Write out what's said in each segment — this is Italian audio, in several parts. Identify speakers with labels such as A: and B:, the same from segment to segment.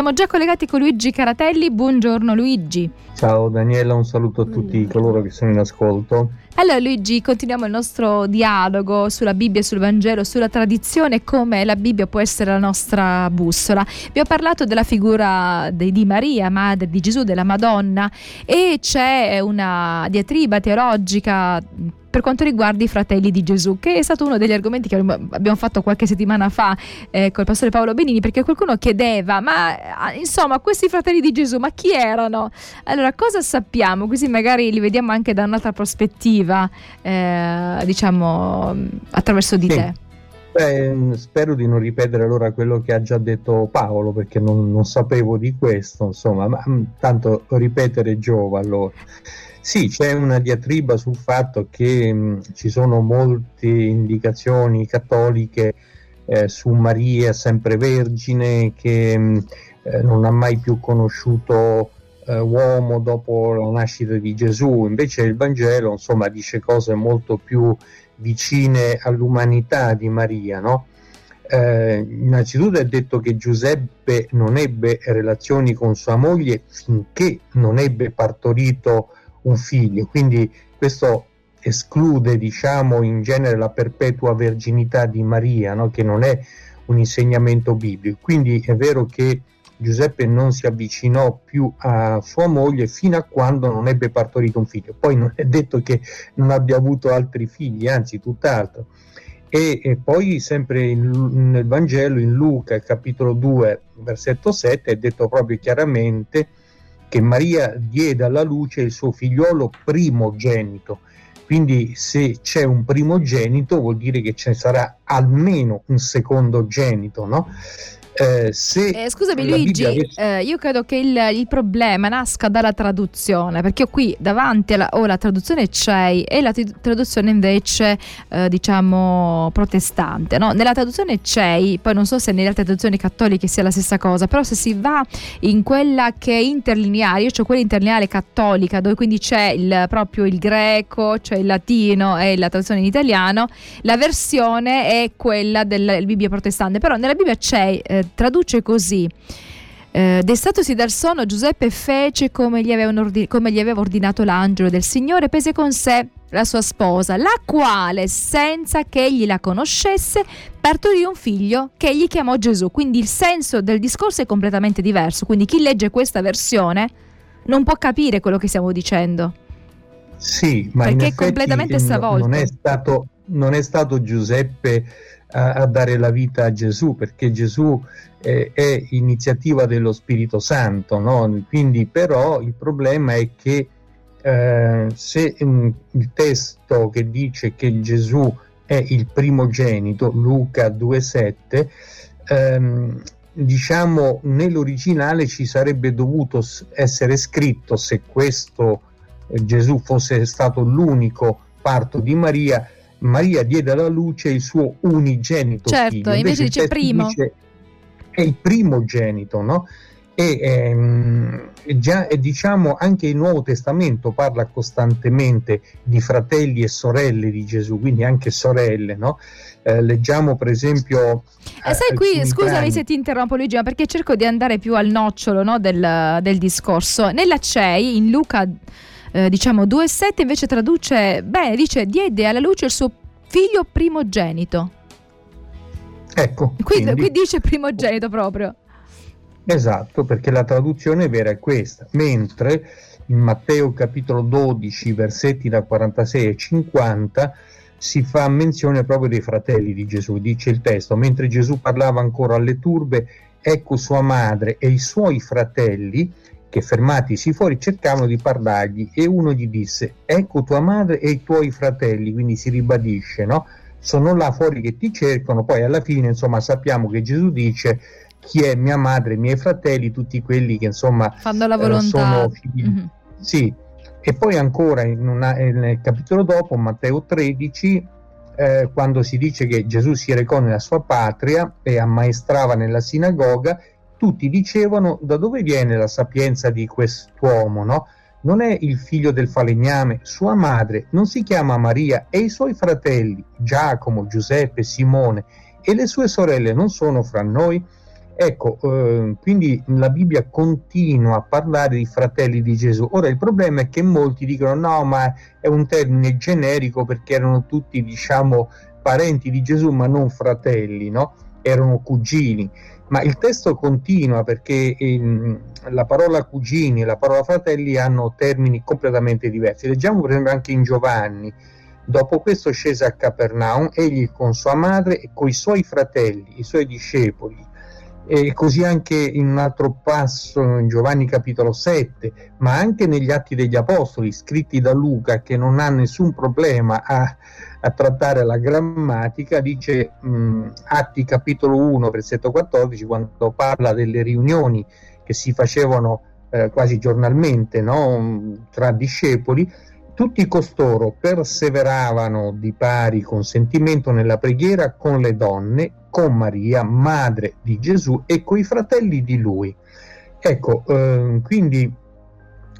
A: Siamo già collegati con Luigi Caratelli. Buongiorno Luigi.
B: Ciao Daniela, un saluto a tutti coloro che sono in ascolto.
A: Allora Luigi, continuiamo il nostro dialogo sulla Bibbia, sul Vangelo, sulla tradizione e come la Bibbia può essere la nostra bussola. Vi ho parlato della figura di Maria, madre di Gesù, della Madonna e c'è una diatriba teologica per quanto riguarda i fratelli di Gesù, che è stato uno degli argomenti che abbiamo fatto qualche settimana fa eh, col pastore Paolo Benini, perché qualcuno chiedeva, ma ah, insomma, questi fratelli di Gesù, ma chi erano? Allora, cosa sappiamo? Così magari li vediamo anche da un'altra prospettiva, eh, diciamo, attraverso di sì. te.
B: Beh, spero di non ripetere allora quello che ha già detto Paolo perché non, non sapevo di questo, insomma, ma mm, tanto ripetere giova allora. Sì, c'è una diatriba sul fatto che mh, ci sono molte indicazioni cattoliche eh, su Maria sempre vergine, che mh, eh, non ha mai più conosciuto eh, uomo dopo la nascita di Gesù, invece il Vangelo insomma, dice cose molto più vicine all'umanità di Maria. No? Eh, innanzitutto è detto che Giuseppe non ebbe relazioni con sua moglie finché non ebbe partorito un figlio, quindi questo esclude diciamo in genere la perpetua verginità di Maria, no? che non è un insegnamento biblico. Quindi è vero che Giuseppe non si avvicinò più a sua moglie fino a quando non ebbe partorito un figlio. Poi non è detto che non abbia avuto altri figli, anzi tutt'altro. E, e poi sempre in, nel Vangelo, in Luca, capitolo 2, versetto 7, è detto proprio chiaramente che Maria diede alla luce il suo figliolo primogenito. Quindi se c'è un primogenito vuol dire che ce ne sarà almeno un secondogenito, no?
A: Eh, eh, scusami Luigi, avesse... eh, io credo che il, il, problema nasca dalla traduzione, perché io qui davanti alla, ho la traduzione CEI e la t- traduzione invece eh, diciamo protestante. No? Nella traduzione CEI, poi non so se nelle altre traduzioni cattoliche sia la stessa cosa, però se si va in quella che è interlineare, io ho quella interlineare cattolica dove quindi c'è il, proprio il greco, c'è il latino e la traduzione in italiano, la versione è quella della Bibbia protestante, però nella Bibbia CEI eh, traduce così. Eh, destatosi dal sonno, Giuseppe fece come gli, ordin- come gli, aveva ordinato l'angelo del Signore, prese con sé la sua sposa, la quale, senza che egli la conoscesse, partorì un figlio che egli chiamò Gesù. Quindi il senso del discorso è completamente diverso. Quindi chi legge questa versione non può capire quello che stiamo dicendo.
B: Sì, ma perché è completamente stravolto. Non è stato, non è stato Giuseppe a, a dare la vita a Gesù, perché Gesù eh, è iniziativa dello Spirito Santo, no? quindi però il problema è che eh, se um, il testo che dice che Gesù è il primogenito, Luca 2,7, ehm, diciamo nell'originale ci sarebbe dovuto essere scritto se questo eh, Gesù fosse stato l'unico parto di Maria Maria diede alla luce il suo unigenito
A: certo,
B: figlio.
A: invece, invece dice primo. Dice,
B: è il primogenito, no? E, ehm, già, e diciamo anche il Nuovo Testamento parla costantemente di fratelli e sorelle di Gesù, quindi anche sorelle, no? Eh, leggiamo per esempio...
A: Eh, sai qui, scusami brani. se ti interrompo Luigi, ma perché cerco di andare più al nocciolo no, del, del discorso. Nella CEI, in Luca eh, diciamo 2,7 invece traduce, beh, dice diede alla luce il suo figlio primogenito.
B: Ecco.
A: Qui, quindi, qui dice primogenito proprio.
B: Esatto, perché la traduzione vera è questa, mentre in Matteo capitolo 12, versetti da 46 a 50, si fa menzione proprio dei fratelli di Gesù. Dice il testo, mentre Gesù parlava ancora alle turbe, ecco sua madre e i suoi fratelli che fermatisi fuori cercavano di parlargli e uno gli disse ecco tua madre e i tuoi fratelli, quindi si ribadisce, no? Sono là fuori che ti cercano, poi alla fine insomma sappiamo che Gesù dice chi è mia madre, i miei fratelli, tutti quelli che insomma
A: fanno la volontà. Eh, sono figli. Mm-hmm.
B: Sì, e poi ancora in una, nel capitolo dopo, Matteo 13, eh, quando si dice che Gesù si recò nella sua patria e ammaestrava nella sinagoga, tutti dicevano da dove viene la sapienza di quest'uomo, no? Non è il figlio del falegname, sua madre non si chiama Maria e i suoi fratelli Giacomo, Giuseppe, Simone e le sue sorelle non sono fra noi? Ecco, eh, quindi la Bibbia continua a parlare di fratelli di Gesù. Ora il problema è che molti dicono no, ma è un termine generico perché erano tutti, diciamo, parenti di Gesù, ma non fratelli, no? Erano cugini. Ma il testo continua perché ehm, la parola cugini e la parola fratelli hanno termini completamente diversi. Leggiamo per esempio anche in Giovanni. Dopo questo scese a Capernaum, egli con sua madre e con i suoi fratelli, i suoi discepoli, e così anche in un altro passo in Giovanni capitolo 7, ma anche negli Atti degli Apostoli scritti da Luca che non ha nessun problema a, a trattare la grammatica, dice mh, Atti capitolo 1 versetto 14 quando parla delle riunioni che si facevano eh, quasi giornalmente no? tra discepoli, tutti costoro perseveravano di pari consentimento nella preghiera con le donne, con Maria, madre di Gesù, e coi fratelli di lui. Ecco, eh, quindi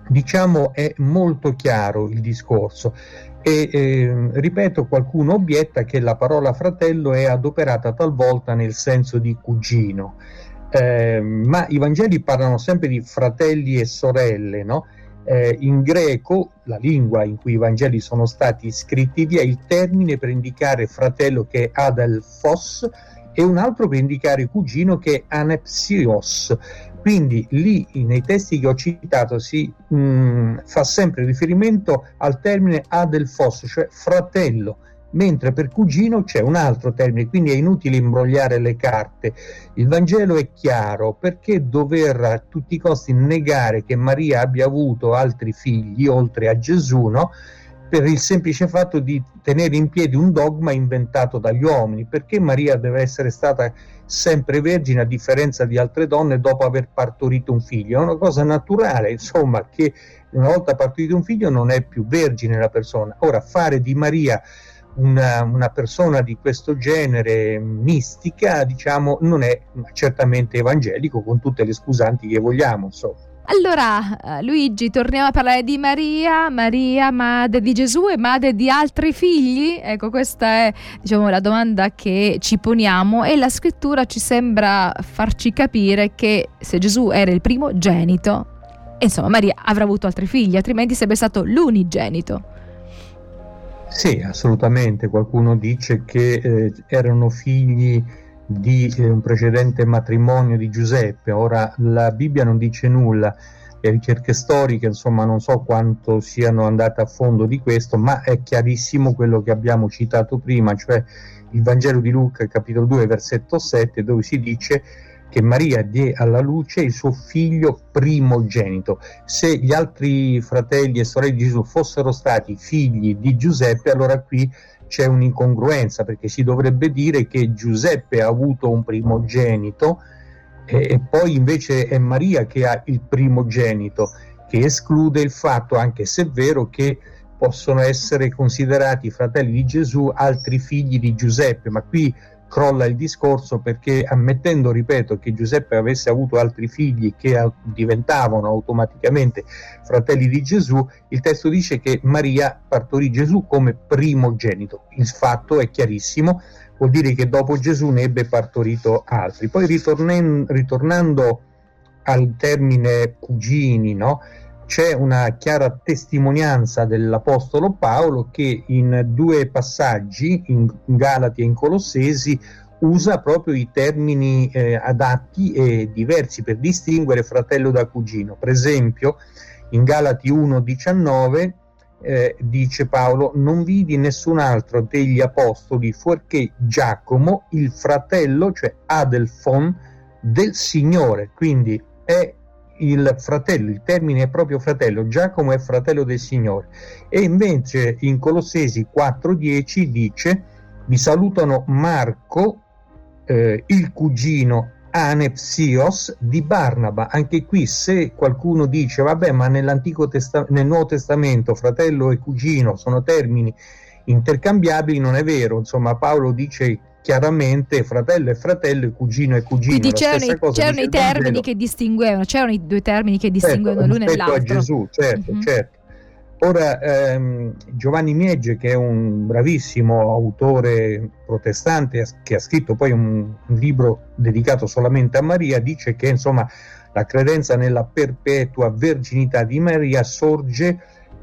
B: diciamo è molto chiaro il discorso e eh, ripeto qualcuno obietta che la parola fratello è adoperata talvolta nel senso di cugino eh, ma i Vangeli parlano sempre di fratelli e sorelle no? Eh, in greco, la lingua in cui i Vangeli sono stati scritti, vi è il termine per indicare fratello che è adelphos e un altro per indicare cugino che è anepsios. Quindi lì nei testi che ho citato si mh, mm, fa sempre riferimento al termine adelphos, cioè fratello mentre per cugino c'è un altro termine, quindi è inutile imbrogliare le carte. Il Vangelo è chiaro perché dover a tutti i costi negare che Maria abbia avuto altri figli oltre a Gesù, no? per il semplice fatto di tenere in piedi un dogma inventato dagli uomini, perché Maria deve essere stata sempre vergine a differenza di altre donne dopo aver partorito un figlio, è una cosa naturale, insomma, che una volta partorito un figlio non è più vergine la persona. Ora, fare di Maria una, una, persona di questo genere mistica, diciamo, non è certamente evangelico, con tutte le scusanti che vogliamo, insomma.
A: Allora, eh, Luigi, torniamo a parlare di Maria, Maria, madre di Gesù e madre di altri figli? Ecco, questa è diciamo, la domanda che ci poniamo e la scrittura ci sembra farci capire che se Gesù era il primogenito, insomma, Maria avrà avuto altri figli, altrimenti sarebbe stato l'unigenito.
B: Sì, assolutamente. Qualcuno dice che eh, erano figli di eh, un precedente matrimonio di Giuseppe. Ora la Bibbia non dice nulla. Le ricerche storiche, insomma, non so quanto siano andate a fondo di questo, ma è chiarissimo quello che abbiamo citato prima, cioè il Vangelo di Luca, capitolo 2, versetto 7, dove si dice che Maria diede alla luce il suo figlio primogenito. Se gli altri fratelli e sorelle di Gesù fossero stati figli di Giuseppe, allora qui c'è un'incongruenza perché si dovrebbe dire che Giuseppe ha avuto un primogenito e, e poi invece è Maria che ha il primogenito, che esclude il fatto, anche se è vero, che possono essere considerati fratelli di Gesù altri figli di Giuseppe, ma qui crolla il discorso perché ammettendo, ripeto, che Giuseppe avesse avuto altri figli che diventavano automaticamente fratelli di Gesù, il testo dice che Maria partorì Gesù come primogenito. Il fatto è chiarissimo, vuol dire che dopo Gesù ne ebbe partorito altri. Poi ritornando al termine cugini, no? C'è una chiara testimonianza dell'Apostolo Paolo che in due passaggi, in Galati e in Colossesi, usa proprio i termini eh, adatti e diversi per distinguere fratello da cugino. Per esempio, in Galati 1,19 eh, dice Paolo: Non vidi nessun altro degli apostoli fuorché Giacomo, il fratello, cioè Adelfon, del Signore. Quindi è il fratello, il termine è proprio fratello, Giacomo è fratello del Signore. E invece in Colossesi 4:10 dice: Vi salutano Marco, eh, il cugino Anepsios di Barnaba. Anche qui, se qualcuno dice, vabbè, ma nell'Antico Testa- nel Nuovo Testamento fratello e cugino sono termini intercambiabili, non è vero. Insomma, Paolo dice chiaramente fratello e fratello e cugino e cugino.
A: Quindi c'erano, i, c'erano i termini che distinguevano, c'erano i due termini che distinguevano certo, l'uno e l'altro.
B: a Gesù, certo, mm-hmm. certo. Ora, ehm, Giovanni Miegge, che è un bravissimo autore protestante, che ha scritto poi un, un libro dedicato solamente a Maria, dice che insomma la credenza nella perpetua verginità di Maria sorge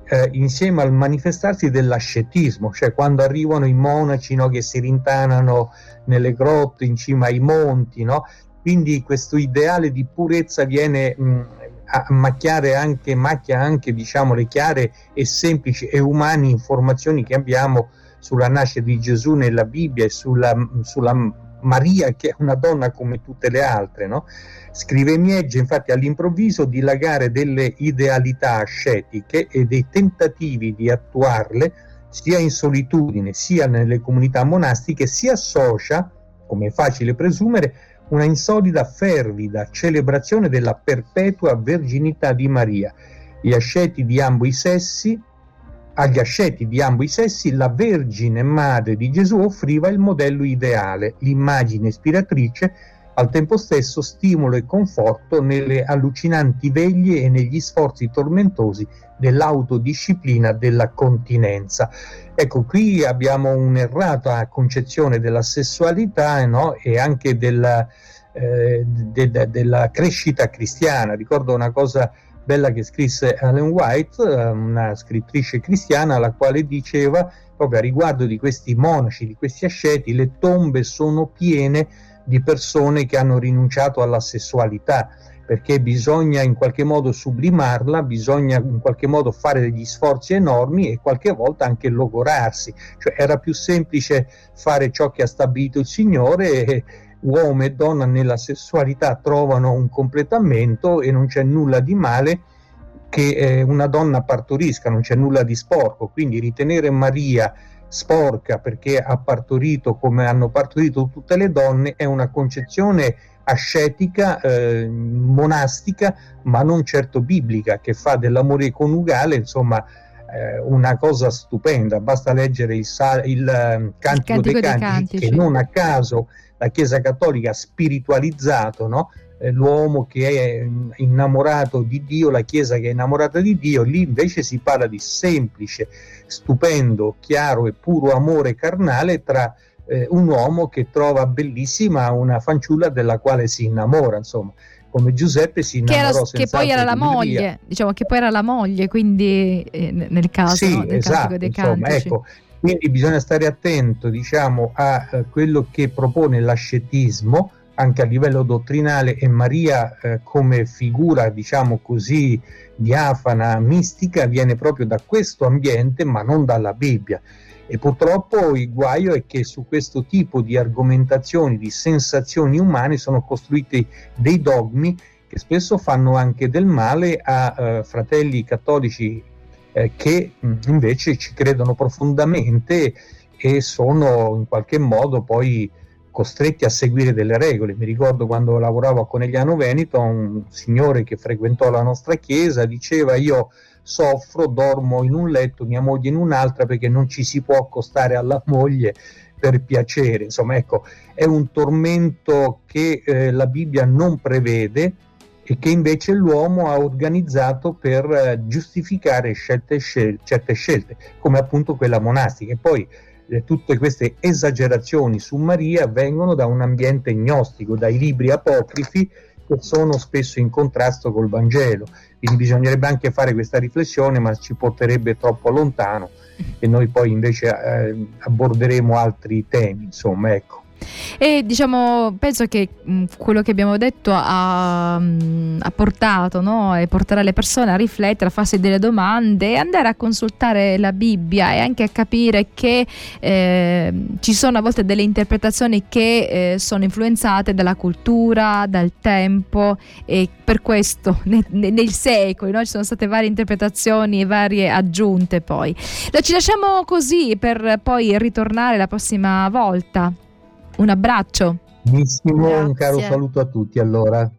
B: eh, insieme al manifestarsi dell'ascetismo, cioè quando arrivano i monaci no, che si rintanano nelle grotte in cima ai monti, no? quindi questo ideale di purezza viene mh, a macchiare anche, macchia anche diciamo, le chiare e semplici e umane informazioni che abbiamo sulla nascita di Gesù nella Bibbia e sulla, sulla Maria che è una donna come tutte le altre. No? Scrive Miegge infatti all'improvviso dilagare delle idealità ascetiche e dei tentativi di attuarle sia in solitudine sia nelle comunità monastiche si associa, come è facile presumere, una insolita fervida celebrazione della perpetua verginità di Maria. Gli asceti di ambo i sessi, agli asceti di ambo i sessi la Vergine Madre di Gesù offriva il modello ideale, l'immagine ispiratrice, al tempo stesso stimolo e conforto nelle allucinanti veglie e negli sforzi tormentosi dell'autodisciplina della continenza. Ecco, qui abbiamo un'errata concezione della sessualità no? e anche della, eh, de, de, della crescita cristiana. Ricordo una cosa bella che scrisse Ellen White, una scrittrice cristiana, la quale diceva proprio a riguardo di questi monaci, di questi asceti, le tombe sono piene di persone che hanno rinunciato alla sessualità perché bisogna in qualche modo sublimarla, bisogna in qualche modo fare degli sforzi enormi e qualche volta anche logorarsi, cioè era più semplice fare ciò che ha stabilito il Signore e uomo e donna nella sessualità trovano un completamento e non c'è nulla di male che eh, una donna partorisca, non c'è nulla di sporco, quindi ritenere Maria sporca perché ha partorito come hanno partorito tutte le donne è una concezione ascetica, eh, monastica, ma non certo biblica, che fa dell'amore coniugale, insomma, eh, una cosa stupenda. Basta leggere il, il, ehm, Cantico, il Cantico dei, dei Cantici, Cantici, che non a caso la Chiesa Cattolica ha spiritualizzato, no? eh, l'uomo che è innamorato di Dio, la Chiesa che è innamorata di Dio, lì invece si parla di semplice, stupendo, chiaro e puro amore carnale tra eh, un uomo che trova bellissima una fanciulla della quale si innamora, insomma. Come Giuseppe si innamorò
A: che, era, che poi era la moglie, diciamo che poi era la moglie, quindi eh, nel caso
B: sì,
A: no, del
B: esatto,
A: dei
B: insomma, ecco, quindi bisogna stare attento, diciamo, a eh, quello che propone l'ascetismo anche a livello dottrinale e Maria eh, come figura, diciamo così, diafana, mistica, viene proprio da questo ambiente, ma non dalla Bibbia. E purtroppo il guaio è che su questo tipo di argomentazioni, di sensazioni umane, sono costruiti dei dogmi che spesso fanno anche del male a eh, fratelli cattolici eh, che mh, invece ci credono profondamente e sono in qualche modo poi costretti a seguire delle regole. Mi ricordo quando lavoravo a Conegliano Veneto, un signore che frequentò la nostra chiesa diceva io soffro, dormo in un letto, mia moglie in un'altra perché non ci si può accostare alla moglie per piacere. Insomma, ecco, è un tormento che eh, la Bibbia non prevede e che invece l'uomo ha organizzato per eh, giustificare scelte, scel- certe scelte, come appunto quella monastica. E poi eh, tutte queste esagerazioni su Maria vengono da un ambiente gnostico, dai libri apocrifi che sono spesso in contrasto col Vangelo. Quindi bisognerebbe anche fare questa riflessione, ma ci porterebbe troppo lontano e noi poi invece eh, aborderemo altri temi, insomma, ecco.
A: E diciamo, penso che mh, quello che abbiamo detto ha, mh, ha portato no? e porterà le persone a riflettere, a farsi delle domande andare a consultare la Bibbia e anche a capire che eh, ci sono a volte delle interpretazioni che eh, sono influenzate dalla cultura, dal tempo e per questo ne, ne, nei secoli no? ci sono state varie interpretazioni e varie aggiunte poi. Ci lasciamo così per poi ritornare la prossima volta. Un abbraccio.
B: Benissimo, un caro saluto a tutti allora.